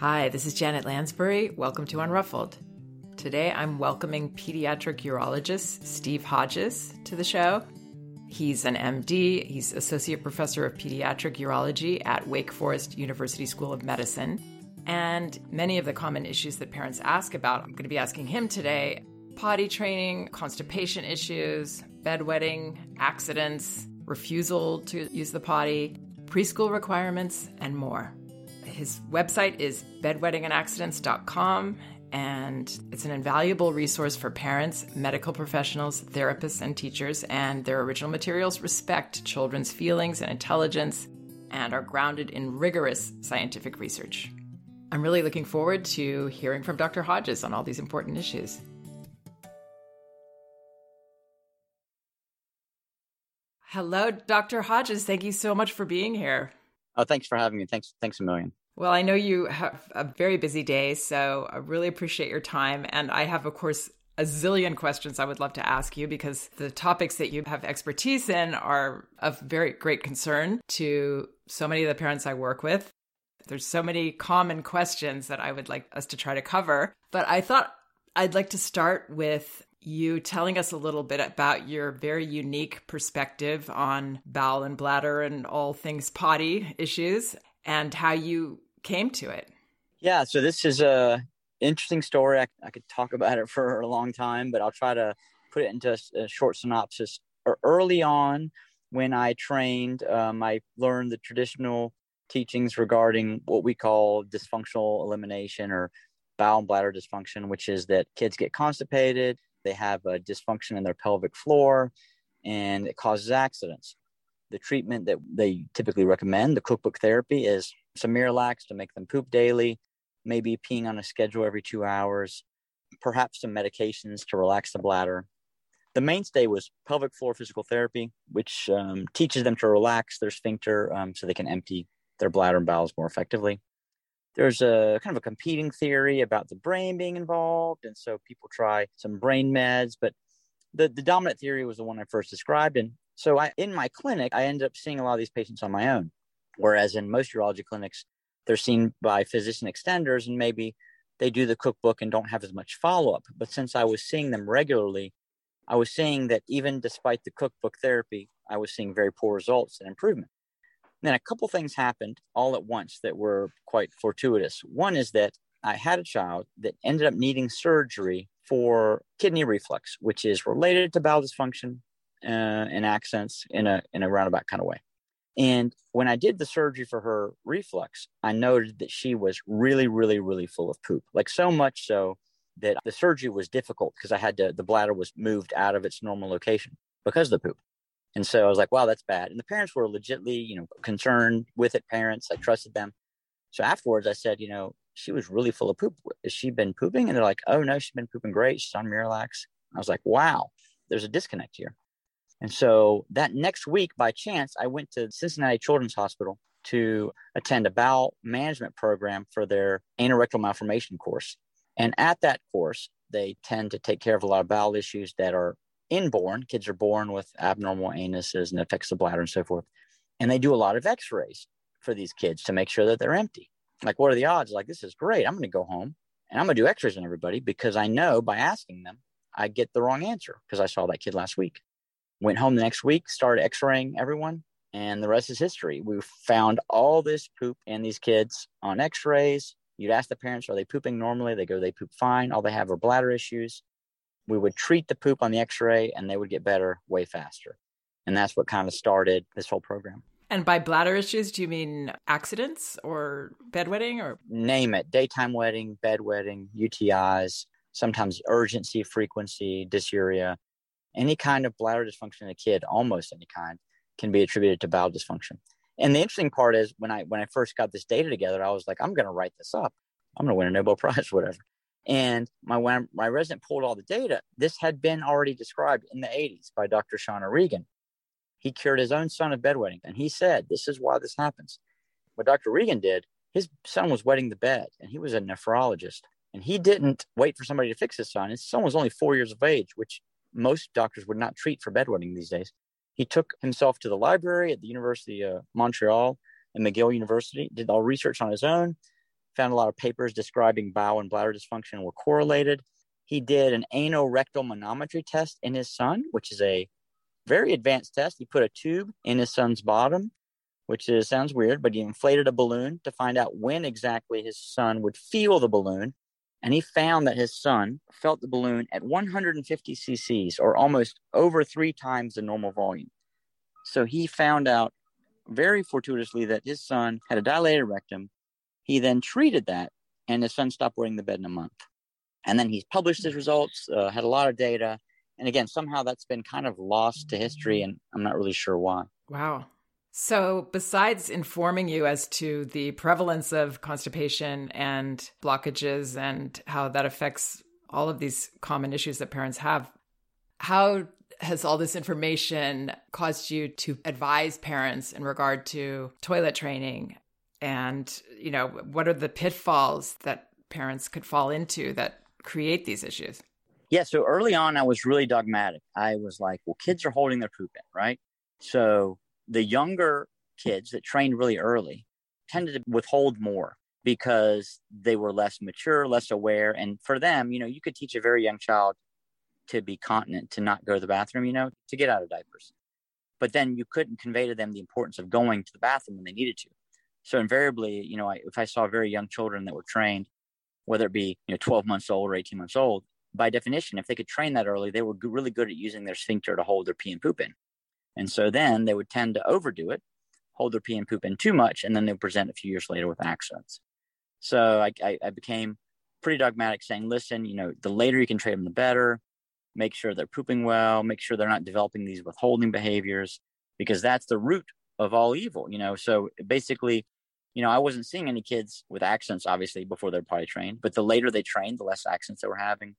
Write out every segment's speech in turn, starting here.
Hi, this is Janet Lansbury. Welcome to Unruffled. Today I'm welcoming pediatric urologist Steve Hodges to the show. He's an MD, he's Associate Professor of Pediatric Urology at Wake Forest University School of Medicine. And many of the common issues that parents ask about, I'm going to be asking him today potty training, constipation issues, bedwetting, accidents, refusal to use the potty, preschool requirements, and more. His website is bedwettingandaccidents.com, and it's an invaluable resource for parents, medical professionals, therapists, and teachers. And their original materials respect children's feelings and intelligence and are grounded in rigorous scientific research. I'm really looking forward to hearing from Dr. Hodges on all these important issues. Hello, Dr. Hodges. Thank you so much for being here. Oh, thanks for having me. Thanks, thanks a million. Well, I know you have a very busy day, so I really appreciate your time. And I have, of course, a zillion questions I would love to ask you because the topics that you have expertise in are of very great concern to so many of the parents I work with. There's so many common questions that I would like us to try to cover. But I thought I'd like to start with you telling us a little bit about your very unique perspective on bowel and bladder and all things potty issues and how you came to it. Yeah, so this is a interesting story. I, I could talk about it for a long time, but I'll try to put it into a, a short synopsis. Early on, when I trained, um, I learned the traditional teachings regarding what we call dysfunctional elimination or bowel and bladder dysfunction, which is that kids get constipated, they have a dysfunction in their pelvic floor, and it causes accidents. The treatment that they typically recommend, the cookbook therapy, is some Miralax to make them poop daily, maybe peeing on a schedule every two hours, perhaps some medications to relax the bladder. The mainstay was pelvic floor physical therapy, which um, teaches them to relax their sphincter um, so they can empty their bladder and bowels more effectively. There's a kind of a competing theory about the brain being involved, and so people try some brain meds, but the, the dominant theory was the one I first described. And so I, in my clinic, I ended up seeing a lot of these patients on my own. Whereas in most urology clinics, they're seen by physician extenders and maybe they do the cookbook and don't have as much follow up. But since I was seeing them regularly, I was seeing that even despite the cookbook therapy, I was seeing very poor results and improvement. then a couple things happened all at once that were quite fortuitous. One is that I had a child that ended up needing surgery for kidney reflux, which is related to bowel dysfunction uh, and accents in a in a roundabout kind of way. And when I did the surgery for her reflux, I noted that she was really, really, really full of poop. Like so much so that the surgery was difficult because I had to, the bladder was moved out of its normal location because of the poop. And so I was like, wow, that's bad. And the parents were legitly, you know, concerned with it, parents. I trusted them. So afterwards, I said, you know, she was really full of poop. Has she been pooping? And they're like, oh, no, she's been pooping great. She's on Miralax. I was like, wow, there's a disconnect here. And so that next week, by chance, I went to Cincinnati Children's Hospital to attend a bowel management program for their anorectal malformation course. And at that course, they tend to take care of a lot of bowel issues that are inborn. Kids are born with abnormal anuses and affects the bladder and so forth. And they do a lot of x rays for these kids to make sure that they're empty. Like, what are the odds? Like, this is great. I'm going to go home and I'm going to do x rays on everybody because I know by asking them, I get the wrong answer because I saw that kid last week. Went home the next week, started x raying everyone, and the rest is history. We found all this poop in these kids on x rays. You'd ask the parents, are they pooping normally? They go, they poop fine. All they have are bladder issues. We would treat the poop on the x ray and they would get better way faster. And that's what kind of started this whole program. And by bladder issues, do you mean accidents or bedwetting or? Name it daytime wetting, bedwetting, UTIs, sometimes urgency, frequency, dysuria any kind of bladder dysfunction in a kid, almost any kind, can be attributed to bowel dysfunction. And the interesting part is when I when I first got this data together, I was like, I'm going to write this up. I'm going to win a Nobel Prize, whatever. And my when my resident pulled all the data, this had been already described in the 80s by Dr. Sean O'Regan. He cured his own son of bedwetting, and he said, "This is why this happens." What Dr. Regan did, his son was wetting the bed, and he was a nephrologist, and he didn't wait for somebody to fix his son. His son was only four years of age, which most doctors would not treat for bedwetting these days. He took himself to the library at the University of Montreal and McGill University, did all research on his own, found a lot of papers describing bowel and bladder dysfunction were correlated. He did an anorectal manometry test in his son, which is a very advanced test. He put a tube in his son's bottom, which is, sounds weird, but he inflated a balloon to find out when exactly his son would feel the balloon. And he found that his son felt the balloon at 150 cc's, or almost over three times the normal volume. So he found out very fortuitously that his son had a dilated rectum. He then treated that, and his son stopped wearing the bed in a month. And then he's published his results, uh, had a lot of data, and again, somehow that's been kind of lost to history, and I'm not really sure why. Wow. So, besides informing you as to the prevalence of constipation and blockages and how that affects all of these common issues that parents have, how has all this information caused you to advise parents in regard to toilet training? And, you know, what are the pitfalls that parents could fall into that create these issues? Yeah, so early on, I was really dogmatic. I was like, well, kids are holding their poop in, right? So the younger kids that trained really early tended to withhold more because they were less mature, less aware. And for them, you know, you could teach a very young child to be continent, to not go to the bathroom, you know, to get out of diapers. But then you couldn't convey to them the importance of going to the bathroom when they needed to. So invariably, you know, I, if I saw very young children that were trained, whether it be you know 12 months old or 18 months old, by definition, if they could train that early, they were really good at using their sphincter to hold their pee and poop in. And so then they would tend to overdo it, hold their pee and poop in too much, and then they would present a few years later with accidents. So I, I, I became pretty dogmatic, saying, listen, you know, the later you can train them, the better. Make sure they're pooping well, make sure they're not developing these withholding behaviors, because that's the root of all evil, you know. So basically, you know, I wasn't seeing any kids with accidents, obviously, before they're potty trained, but the later they trained, the less accidents they were having.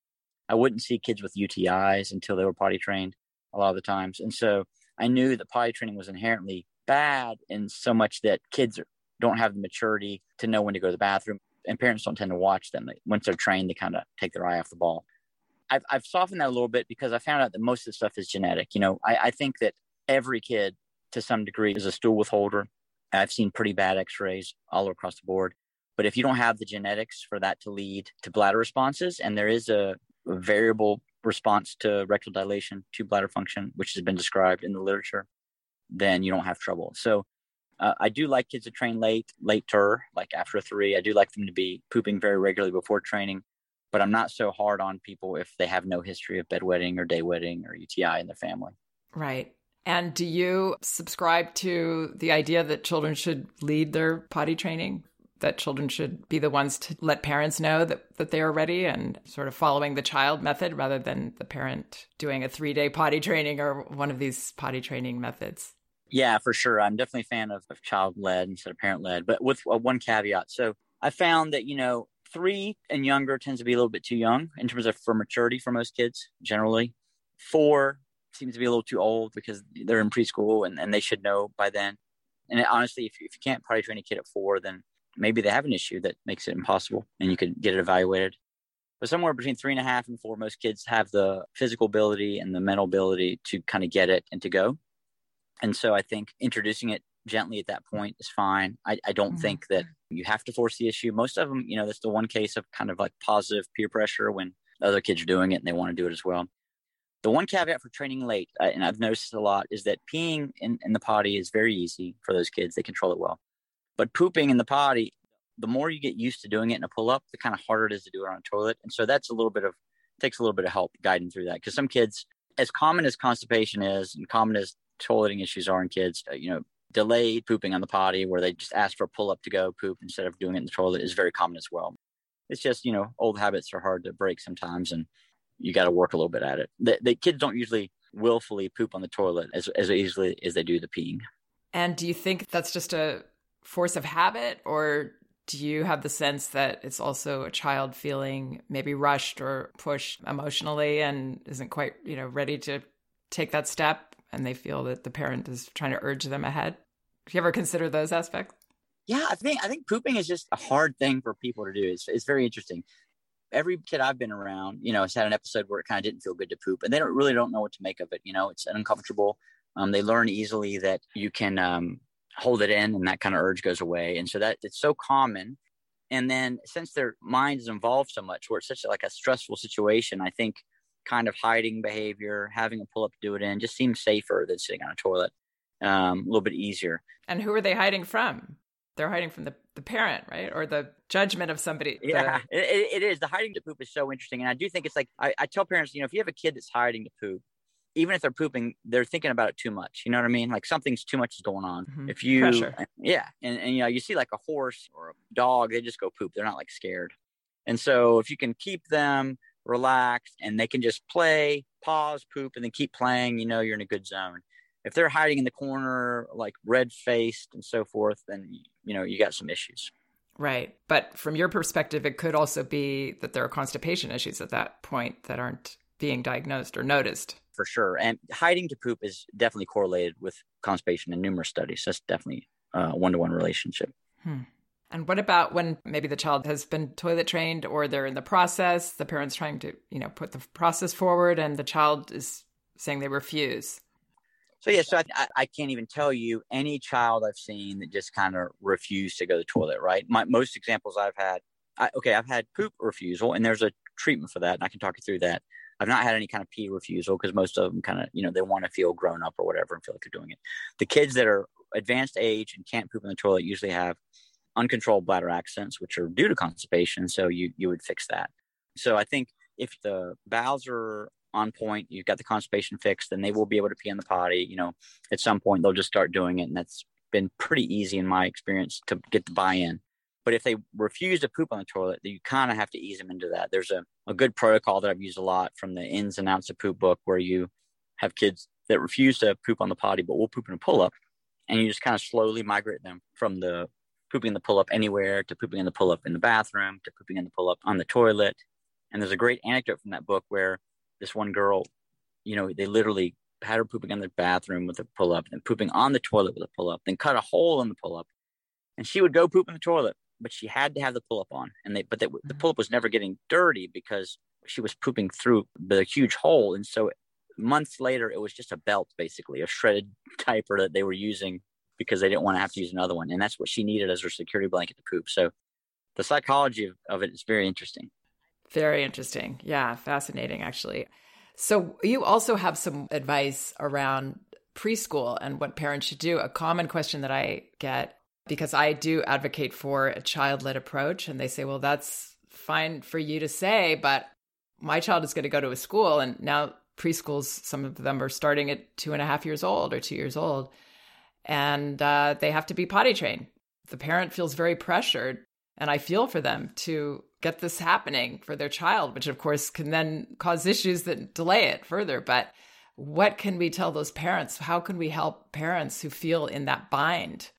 I wouldn't see kids with UTIs until they were potty trained a lot of the times. And so I knew that potty training was inherently bad in so much that kids don't have the maturity to know when to go to the bathroom and parents don't tend to watch them. Once they're trained, they kind of take their eye off the ball. I've, I've softened that a little bit because I found out that most of the stuff is genetic. You know, I, I think that every kid to some degree is a stool withholder. I've seen pretty bad x rays all across the board. But if you don't have the genetics for that to lead to bladder responses, and there is a variable response to rectal dilation to bladder function, which has been described in the literature, then you don't have trouble. So uh, I do like kids to train late, later, like after three. I do like them to be pooping very regularly before training, but I'm not so hard on people if they have no history of bedwetting or day wetting or UTI in their family. Right. And do you subscribe to the idea that children should lead their potty training? That children should be the ones to let parents know that, that they are ready and sort of following the child method rather than the parent doing a three day potty training or one of these potty training methods. Yeah, for sure. I'm definitely a fan of, of child led instead of parent led, but with uh, one caveat. So I found that, you know, three and younger tends to be a little bit too young in terms of for maturity for most kids generally. Four seems to be a little too old because they're in preschool and, and they should know by then. And honestly, if if you can't potty train a kid at four, then maybe they have an issue that makes it impossible and you could get it evaluated. But somewhere between three and a half and four, most kids have the physical ability and the mental ability to kind of get it and to go. And so I think introducing it gently at that point is fine. I, I don't mm-hmm. think that you have to force the issue. Most of them, you know, that's the one case of kind of like positive peer pressure when other kids are doing it and they want to do it as well. The one caveat for training late, uh, and I've noticed a lot, is that peeing in, in the potty is very easy for those kids. They control it well. But pooping in the potty, the more you get used to doing it in a pull up, the kind of harder it is to do it on a toilet. And so that's a little bit of takes a little bit of help guiding through that because some kids, as common as constipation is, and common as toileting issues are in kids, uh, you know, delayed pooping on the potty where they just ask for a pull up to go poop instead of doing it in the toilet is very common as well. It's just you know old habits are hard to break sometimes, and you got to work a little bit at it. The, the kids don't usually willfully poop on the toilet as as easily as they do the peeing. And do you think that's just a force of habit or do you have the sense that it's also a child feeling maybe rushed or pushed emotionally and isn't quite you know ready to take that step and they feel that the parent is trying to urge them ahead? Do you ever consider those aspects? Yeah i think i think pooping is just a hard thing for people to do. It's, it's very interesting. Every kid i've been around you know has had an episode where it kind of didn't feel good to poop and they don't really don't know what to make of it you know? It's uncomfortable. Um, they learn easily that you can um, hold it in and that kind of urge goes away. And so that it's so common And then since their mind is involved so much, where it's such like a stressful situation, I think kind of hiding behavior, having a pull up to do it in, just seems safer than sitting on a toilet. Um, a little bit easier. And who are they hiding from? They're hiding from the, the parent, right? Or the judgment of somebody. Yeah, it, it is. The hiding to poop is so interesting. And I do think it's like, I, I tell parents, you know, if you have a kid that's hiding to poop, even if they're pooping, they're thinking about it too much. You know what I mean? Like something's too much is going on. Mm-hmm. If you, Pressure. yeah, and, and you know, you see like a horse or a dog, they just go poop. They're not like scared. And so if you can keep them relaxed and they can just play, pause, poop, and then keep playing, you know, you're in a good zone. If they're hiding in the corner, like red faced and so forth, then you know you got some issues. Right. But from your perspective, it could also be that there are constipation issues at that point that aren't being diagnosed or noticed for sure. And hiding to poop is definitely correlated with constipation in numerous studies. That's definitely a one to one relationship. Hmm. And what about when maybe the child has been toilet trained or they're in the process, the parents trying to, you know, put the process forward and the child is saying they refuse? So yeah, so I, I can't even tell you any child I've seen that just kind of refused to go to the toilet. Right, my most examples I've had, I, okay, I've had poop refusal, and there's a treatment for that, and I can talk you through that. I've not had any kind of pee refusal because most of them kind of, you know, they want to feel grown up or whatever and feel like they're doing it. The kids that are advanced age and can't poop in the toilet usually have uncontrolled bladder accidents, which are due to constipation. So you you would fix that. So I think if the bowels are on point, you've got the constipation fixed, then they will be able to pee in the potty. You know, at some point they'll just start doing it, and that's been pretty easy in my experience to get the buy-in. But if they refuse to poop on the toilet, you kind of have to ease them into that. There's a, a good protocol that I've used a lot from the ins and outs of poop book where you have kids that refuse to poop on the potty but will poop in a pull up. And you just kind of slowly migrate them from the pooping in the pull up anywhere to pooping in the pull up in the bathroom to pooping in the pull up on the toilet. And there's a great anecdote from that book where this one girl, you know, they literally had her pooping in the bathroom with a pull up and pooping on the toilet with a pull up, then cut a hole in the pull up. And she would go poop in the toilet but she had to have the pull up on, and they but they, the mm-hmm. pull up was never getting dirty because she was pooping through the huge hole, and so months later it was just a belt basically a shredded diaper that they were using because they didn't want to have to use another one, and that's what she needed as her security blanket to poop. So the psychology of, of it is very interesting. Very interesting. Yeah, fascinating actually. So you also have some advice around preschool and what parents should do. A common question that I get because I do advocate for a child led approach. And they say, well, that's fine for you to say, but my child is going to go to a school. And now preschools, some of them are starting at two and a half years old or two years old, and uh, they have to be potty trained. The parent feels very pressured. And I feel for them to get this happening for their child, which of course can then cause issues that delay it further. But what can we tell those parents? How can we help parents who feel in that bind?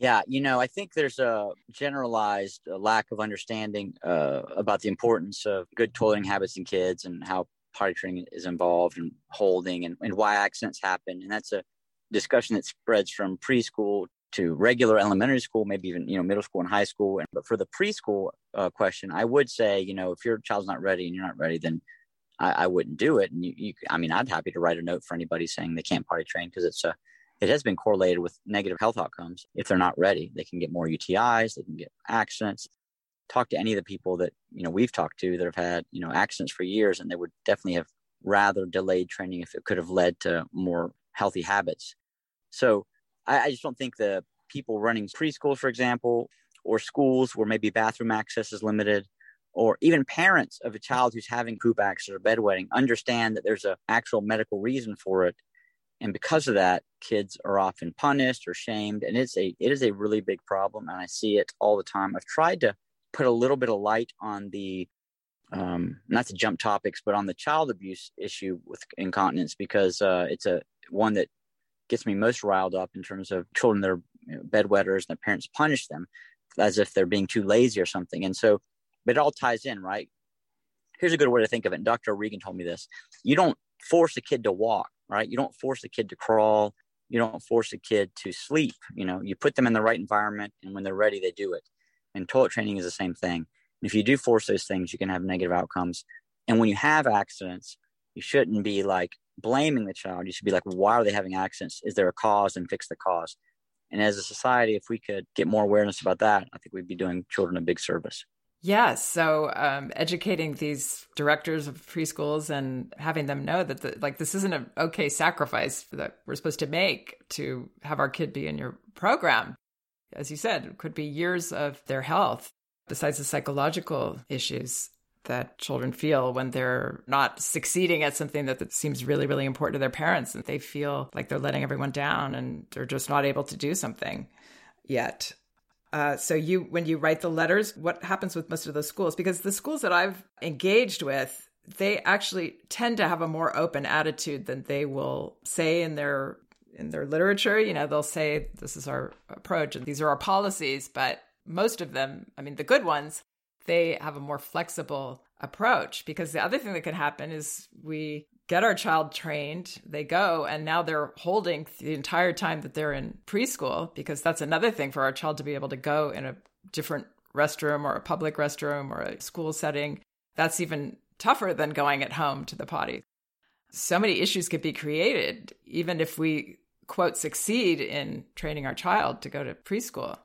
Yeah, you know, I think there's a generalized lack of understanding uh, about the importance of good toileting habits in kids and how potty training is involved and holding and, and why accidents happen. And that's a discussion that spreads from preschool to regular elementary school, maybe even you know middle school and high school. And but for the preschool uh, question, I would say you know if your child's not ready and you're not ready, then I, I wouldn't do it. And you, you, I mean, I'd happy to write a note for anybody saying they can't potty train because it's a it has been correlated with negative health outcomes. If they're not ready, they can get more UTIs, they can get accidents. Talk to any of the people that, you know, we've talked to that have had, you know, accidents for years and they would definitely have rather delayed training if it could have led to more healthy habits. So I, I just don't think the people running preschools, for example, or schools where maybe bathroom access is limited, or even parents of a child who's having poop accident or bedwetting understand that there's an actual medical reason for it and because of that kids are often punished or shamed and it's a it is a really big problem and i see it all the time. I've tried to put a little bit of light on the um, not to jump topics but on the child abuse issue with incontinence because uh, it's a one that gets me most riled up in terms of children that are you know, bedwetters and their parents punish them as if they're being too lazy or something. And so but it all ties in right? Here's a good way to think of it and dr regan told me this. You don't force a kid to walk right? You don't force a kid to crawl. You don't force a kid to sleep. You know, you put them in the right environment, and when they're ready, they do it. And toilet training is the same thing. And if you do force those things, you can have negative outcomes. And when you have accidents, you shouldn't be like blaming the child. You should be like, why are they having accidents? Is there a cause? And fix the cause. And as a society, if we could get more awareness about that, I think we'd be doing children a big service. Yes. So um, educating these directors of preschools and having them know that the, like this isn't an okay sacrifice that we're supposed to make to have our kid be in your program. As you said, it could be years of their health besides the psychological issues that children feel when they're not succeeding at something that, that seems really, really important to their parents and they feel like they're letting everyone down and they're just not able to do something yet. Uh, so you, when you write the letters, what happens with most of those schools? Because the schools that I've engaged with, they actually tend to have a more open attitude than they will say in their in their literature. You know, they'll say this is our approach and these are our policies, but most of them, I mean, the good ones, they have a more flexible approach. Because the other thing that could happen is we get our child trained, they go, and now they're holding the entire time that they're in preschool, because that's another thing for our child to be able to go in a different restroom or a public restroom or a school setting. That's even tougher than going at home to the potty. So many issues could be created, even if we, quote, succeed in training our child to go to preschool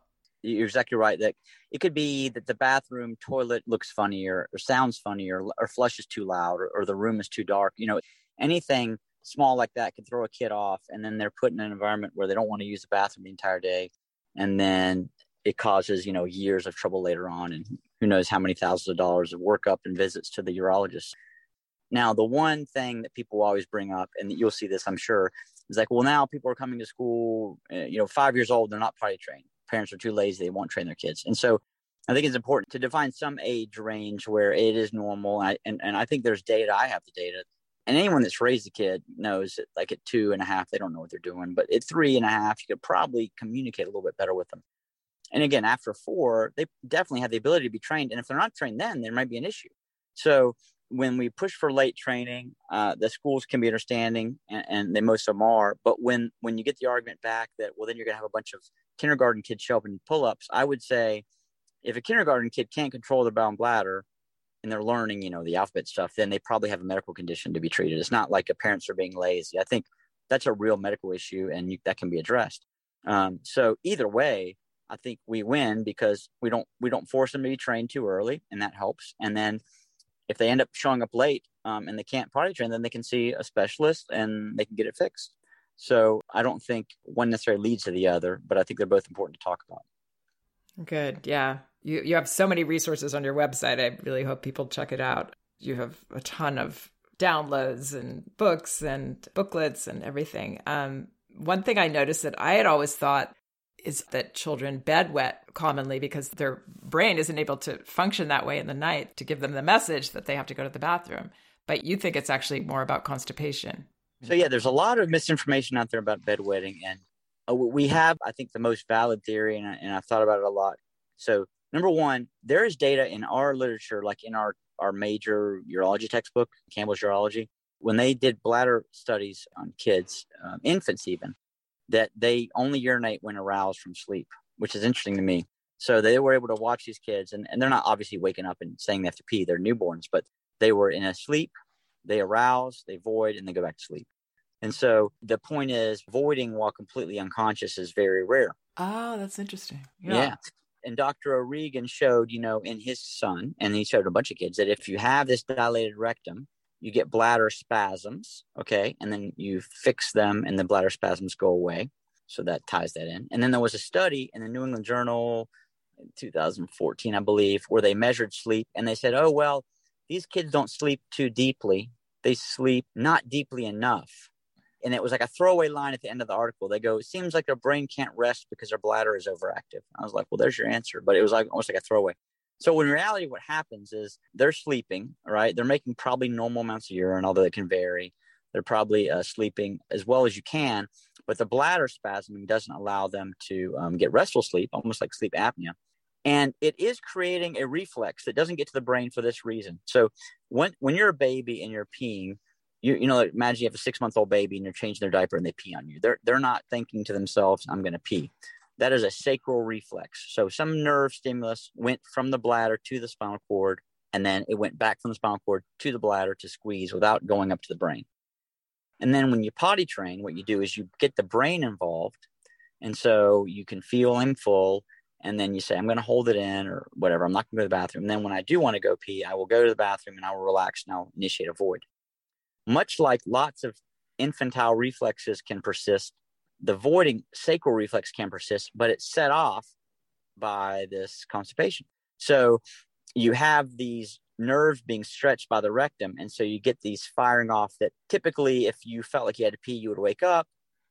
you're exactly right that it could be that the bathroom toilet looks funny or, sounds funny or, or flushes too loud or, or the room is too dark you know anything small like that can throw a kid off and then they're put in an environment where they don't want to use the bathroom the entire day and then it causes you know years of trouble later on and who knows how many thousands of dollars of workup and visits to the urologist. Now the one thing that people always bring up and you'll see this i'm sure is like well now people are coming to school eh, you know five years old they're not potty trained parents are too lazy they won't train their kids. And so i think it's important to define some age range where it is normal and I, and, and I think there's data i have the data and anyone that's raised a kid knows that like at two and a half they don't know what they're doing but at three and a half you could probably communicate a little bit better with them. And again after four they definitely have the ability to be trained and if they're not trained then there might be an issue. So when we push for late training, uh, the schools can be understanding, and, and, they most of them are. But when when you get the argument back that well, then you're going to have a bunch of kindergarten kids show up and pull ups, I would say if a kindergarten kid can't control their bowel and bladder and they're learning, you know, the alphabet stuff, then they probably have a medical condition to be treated. It's not like a parents are being lazy. I think that's a real medical issue, and you, that can be addressed. Um, so either way, I think we win because we don't we don't force them to be trained too early, and that helps. And then if they end up showing up late um, and they can't potty train, then they can see a specialist and they can get it fixed. So I don't think one necessarily leads to the other, but I think they're both important to talk about. Good. Yeah. You, you have so many resources on your website. I really hope people check it out. You have a ton of downloads and books and booklets and everything. Um, one thing I noticed that I had always thought is that children bedwet commonly because their brain isn't able to function that way in the night to give them the message that they have to go to the bathroom. But you think it's actually more about constipation. So, yeah, there's a lot of misinformation out there about bedwetting. And uh, we have, I think, the most valid theory, and, I, and I've thought about it a lot. So, number one, there is data in our literature, like in our, our major urology textbook, Campbell's Urology, when they did bladder studies on kids, um, infants even, that they only urinate when aroused from sleep, which is interesting to me. So they were able to watch these kids, and, and they're not obviously waking up and saying they have to pee. They're newborns, but they were in a sleep, they arouse, they void, and they go back to sleep. And so the point is, voiding while completely unconscious is very rare. Oh, that's interesting. Yeah. yeah. And Dr. O'Regan showed, you know, in his son, and he showed a bunch of kids that if you have this dilated rectum, you get bladder spasms, okay, and then you fix them and the bladder spasms go away. So that ties that in. And then there was a study in the New England Journal in 2014, I believe, where they measured sleep and they said, oh, well, these kids don't sleep too deeply. They sleep not deeply enough. And it was like a throwaway line at the end of the article. They go, it seems like their brain can't rest because their bladder is overactive. I was like, well, there's your answer. But it was like almost like a throwaway. So in reality, what happens is they're sleeping, right? They're making probably normal amounts of urine, although it can vary. They're probably uh, sleeping as well as you can, but the bladder spasming doesn't allow them to um, get restful sleep, almost like sleep apnea. And it is creating a reflex that doesn't get to the brain for this reason. So when when you're a baby and you're peeing, you you know, imagine you have a six month old baby and you're changing their diaper and they pee on you. They're they're not thinking to themselves, "I'm going to pee." That is a sacral reflex. So some nerve stimulus went from the bladder to the spinal cord, and then it went back from the spinal cord to the bladder to squeeze without going up to the brain. And then when you potty train, what you do is you get the brain involved, And so you can feel him full, and then you say, I'm going to hold it in or whatever. I'm not going to go to the bathroom. And then when I do want to go pee, I will go to the bathroom and I will relax and I'll initiate a void. Much like lots of infantile reflexes can persist, the voiding sacral reflex can persist, but it's set off by this constipation. So you have these nerves being stretched by the rectum. And so you get these firing off that typically, if you felt like you had to pee, you would wake up.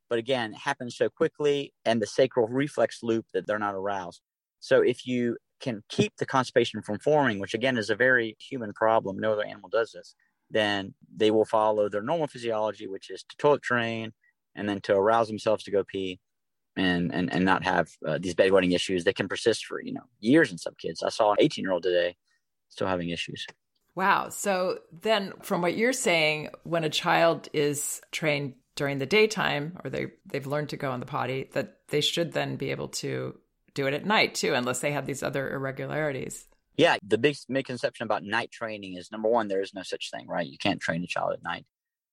But again, it happens so quickly and the sacral reflex loop that they're not aroused. So if you can keep the constipation from forming, which again is a very human problem, no other animal does this, then they will follow their normal physiology, which is to toilet train and then to arouse themselves to go pee and and, and not have uh, these bedwetting issues that can persist for you know years in some kids. I saw an 18 year old today still having issues. Wow. So then, from what you're saying, when a child is trained during the daytime or they they've learned to go on the potty, that they should then be able to do it at night too, unless they have these other irregularities. Yeah, the big misconception about night training is number one, there is no such thing, right? You can't train a child at night.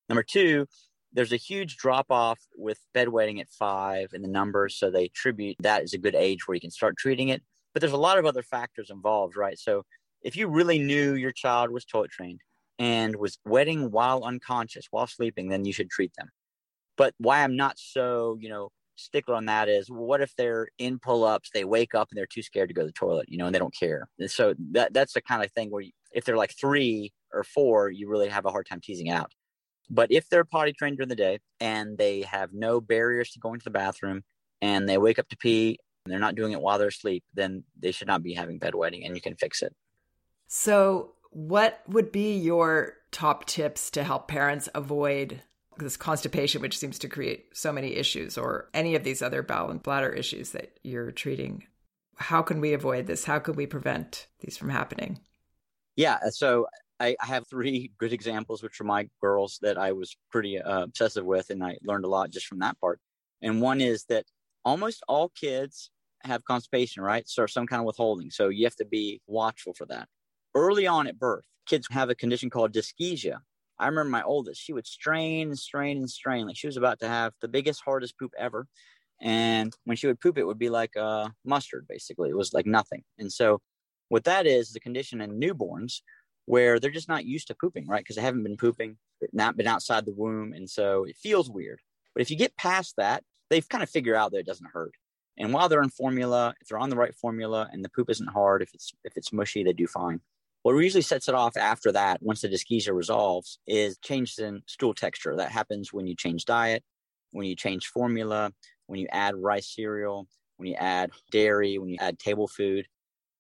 Number two, there's a huge drop off with bedwetting at five in the numbers. So they attribute that as a good age where you can start treating it. But there's a lot of other factors involved, right? So if you really knew your child was toilet trained and was wetting while unconscious, while sleeping, then you should treat them. But why I'm not so, you know, stickler on that is what if they're in pull ups, they wake up and they're too scared to go to the toilet, you know, and they don't care. And so that that's the kind of thing where you, if they're like three or four, you really have a hard time teasing out. But if they're potty trained during the day and they have no barriers to going to the bathroom and they wake up to pee and they're not doing it while they're asleep, then they should not be having bedwetting and you can fix it. So, what would be your top tips to help parents avoid this constipation, which seems to create so many issues, or any of these other bowel and bladder issues that you're treating? How can we avoid this? How can we prevent these from happening? Yeah, so I, I, have three good examples, which are my girls that I was pretty uh, obsessive with, and I learned a lot just from that part. And one is that almost all kids have constipation, right? So some kind of withholding. So you have to be watchful for that. Early on at birth, kids have a condition called dyschezia. I remember my oldest, she would strain and strain and strain. Like she was about to have the biggest, hardest poop ever. And when she would poop, it would be like uh, mustard, basically. It was like nothing. And so, what that is, the condition in newborns where they're just not used to pooping, right? Because they haven't been pooping, not been outside the womb. And so it feels weird. But if you get past that, they've kind of figured out that it doesn't hurt. And while they're in formula, if they're on the right formula and the poop isn't hard, if it's if it's mushy, they do fine. What usually sets it off after that, once the dyschezia resolves, is changes in stool texture. That happens when you change diet, when you change formula, when you add rice cereal, when you add dairy, when you add table food,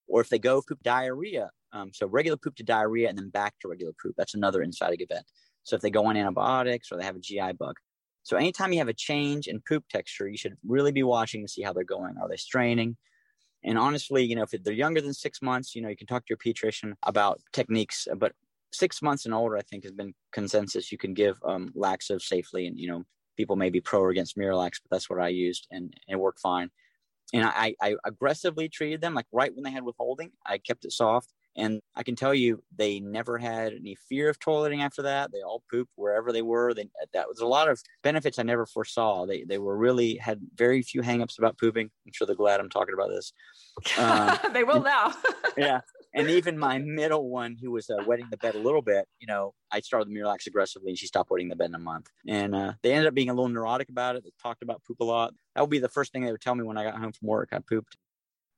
or if they go poop diarrhea um, so regular poop to diarrhea and then back to regular poop. That's another encytic event. So if they go on antibiotics or they have a GI bug. So anytime you have a change in poop texture, you should really be watching to see how they're going. Are they straining? And honestly, you know, if they're younger than six months, you know, you can talk to your pediatrician about techniques. But six months and older, I think, has been consensus. You can give um, laxative safely, and you know, people may be pro or against Miralax, but that's what I used, and it worked fine. And I, I aggressively treated them, like right when they had withholding, I kept it soft and I can tell you, they never had any fear of toileting after that. They all pooped wherever they were. They, that was a lot of benefits I never foresaw. They, they were really had very few hangups about pooping. I'm sure they're glad I'm talking about this. Um, they will now. yeah. And even my middle one, who was uh, wetting the bed a little bit, you know, I started the Miralax aggressively and she stopped wetting the bed in a month. And uh, they ended up being a little neurotic about it. They talked about poop a lot. That would be the first thing they would tell me when I got home from work. I pooped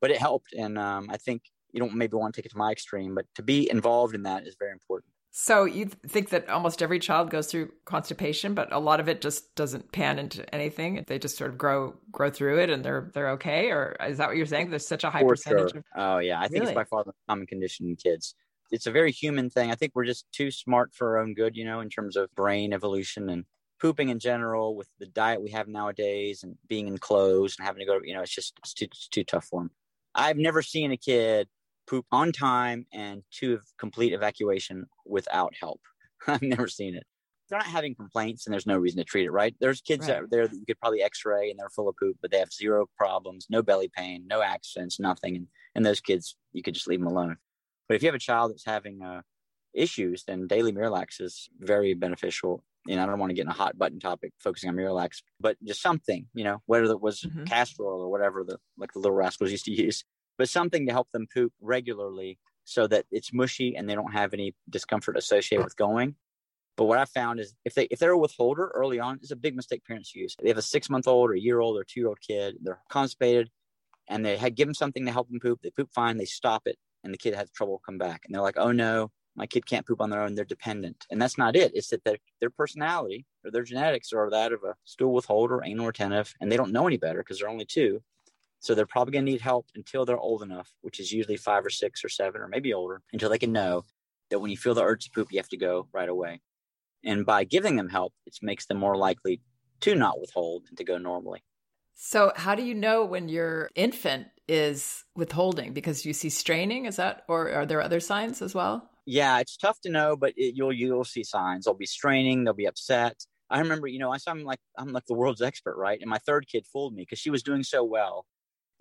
but it helped. And um, I think you don't maybe want to take it to my extreme, but to be involved in that is very important. So you think that almost every child goes through constipation, but a lot of it just doesn't pan into anything. They just sort of grow grow through it, and they're they're okay. Or is that what you're saying? There's such a high For percentage. Sure. Of... Oh yeah, I think really? it's by far the common condition in kids. It's a very human thing. I think we're just too smart for our own good, you know, in terms of brain evolution and pooping in general. With the diet we have nowadays, and being enclosed and having to go, you know, it's just it's too, it's too tough for them. I've never seen a kid poop on time and to complete evacuation without help. I've never seen it. They're not having complaints and there's no reason to treat it, right? There's kids right. out there that you could probably x ray and they're full of poop, but they have zero problems, no belly pain, no accidents, nothing. And, and those kids, you could just leave them alone. But if you have a child that's having uh, issues, then daily Miralax is very beneficial. and I don't want to get in a hot button topic focusing on Miralax, but just something, you know, whether it was mm-hmm. castor oil or whatever the like the little rascals used to use, but something to help them poop regularly so that it's mushy and they don't have any discomfort associated with going. But what I found is if they if they're a withholder early on, it's a big mistake parents use. They have a six month old or a year old or two year old kid, they're constipated, and they had given something to help them poop. They poop fine, they stop it, and the kid has trouble come back, and they're like, oh no, my kid can't poop on their own. They're dependent, and that's not it. It's that their their personality or their genetics are that of a stool withholder, anal retentive, and they don't know any better because they're only two. So they're probably going to need help until they're old enough, which is usually five or six or seven or maybe older, until they can know that when you feel the urge to poop, you have to go right away. And by giving them help, it makes them more likely to not withhold and to go normally. So, how do you know when your infant is withholding? Because you see straining, is that, or are there other signs as well? Yeah, it's tough to know, but it, you'll you'll see signs. They'll be straining. They'll be upset. I remember, you know, I saw I'm like I'm like the world's expert, right? And my third kid fooled me because she was doing so well,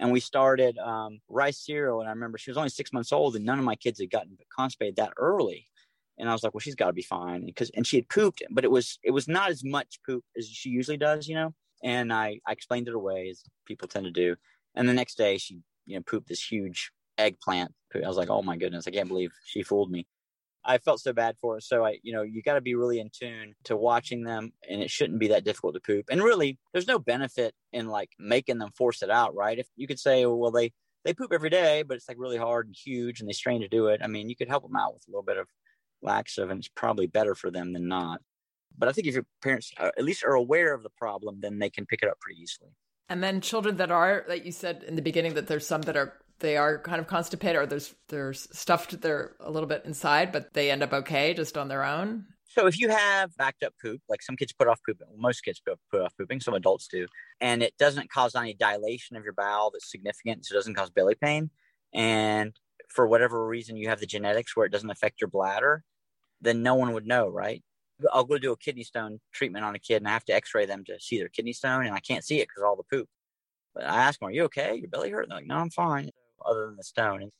and we started um, rice cereal. And I remember she was only six months old, and none of my kids had gotten constipated that early and I was like, well, she's got to be fine because and she had pooped, but it was it was not as much poop as she usually does, you know. And I I explained it away as people tend to do, and the next day she you know pooped this huge eggplant. I was like, oh my goodness, I can't believe she fooled me. I felt so bad for her. So I, you know, you got to be really in tune to watching them, and it shouldn't be that difficult to poop. And really, there's no benefit in like making them force it out, right? If you could say, well, they they poop every day, but it's like really hard and huge, and they strain to do it. I mean, you could help them out with a little bit of laxative and it's probably better for them than not. But I think if your parents uh, at least are aware of the problem, then they can pick it up pretty easily. And then children that are, like you said in the beginning, that there's some that are they are kind of constipated or there's there's stuffed they're a little bit inside, but they end up okay just on their own. So if you have backed up poop, like some kids put off pooping, most kids put, put off pooping, some adults do, and it doesn't cause any dilation of your bowel that's significant, so it doesn't cause belly pain, and for whatever reason you have the genetics where it doesn't affect your bladder, then no one would know, right? I'll go do a kidney stone treatment on a kid and I have to x ray them to see their kidney stone and I can't see it because all the poop. But I ask them, Are you okay? Your belly hurt? They're like, No, I'm fine, other than the stone. And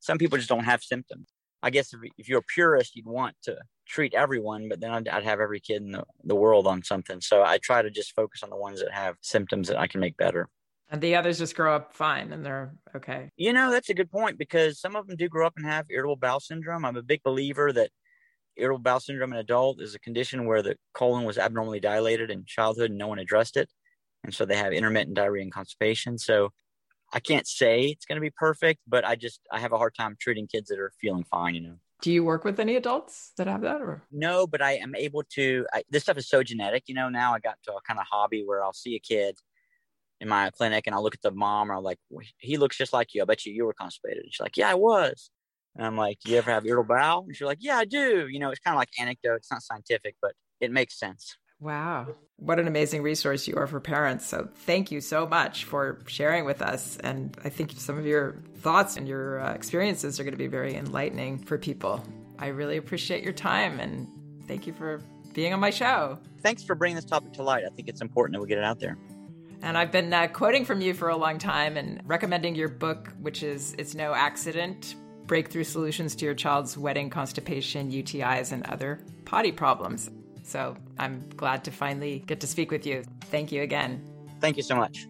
some people just don't have symptoms. I guess if, if you're a purist, you'd want to treat everyone, but then I'd, I'd have every kid in the, the world on something. So I try to just focus on the ones that have symptoms that I can make better. And the others just grow up fine and they're okay. You know, that's a good point because some of them do grow up and have irritable bowel syndrome. I'm a big believer that irritable bowel syndrome in adult is a condition where the colon was abnormally dilated in childhood and no one addressed it. And so they have intermittent diarrhea and constipation. So I can't say it's going to be perfect, but I just, I have a hard time treating kids that are feeling fine, you know. Do you work with any adults that have that or? No, but I am able to, I, this stuff is so genetic, you know, now I got to a kind of hobby where I'll see a kid in my clinic and I'll look at the mom or I'm like, he looks just like you. I bet you you were constipated. And she's like, yeah, I was. And I'm like, do you ever have irritable bowel? And she's like, yeah, I do. You know, it's kind of like anecdote. It's not scientific, but it makes sense. Wow. What an amazing resource you are for parents. So thank you so much for sharing with us. And I think some of your thoughts and your uh, experiences are going to be very enlightening for people. I really appreciate your time and thank you for being on my show. Thanks for bringing this topic to light. I think it's important that we get it out there. And I've been uh, quoting from you for a long time and recommending your book, which is It's No Accident breakthrough solutions to your child's wetting, constipation, UTIs, and other potty problems. So I'm glad to finally get to speak with you. Thank you again. Thank you so much.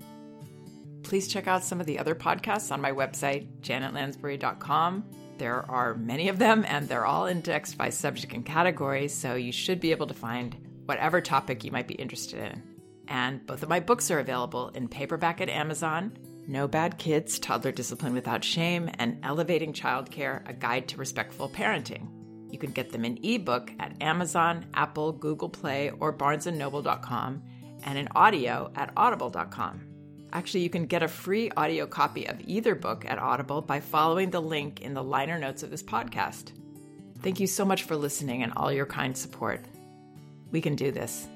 Please check out some of the other podcasts on my website, janetlansbury.com. There are many of them, and they're all indexed by subject and category, so you should be able to find whatever topic you might be interested in. And both of my books are available in paperback at Amazon no Bad Kids, Toddler Discipline Without Shame, and Elevating Childcare, A Guide to Respectful Parenting. You can get them in ebook at Amazon, Apple, Google Play, or barnesandnoble.com, and in audio at audible.com. Actually, you can get a free audio copy of either book at Audible by following the link in the liner notes of this podcast. Thank you so much for listening and all your kind support. We can do this.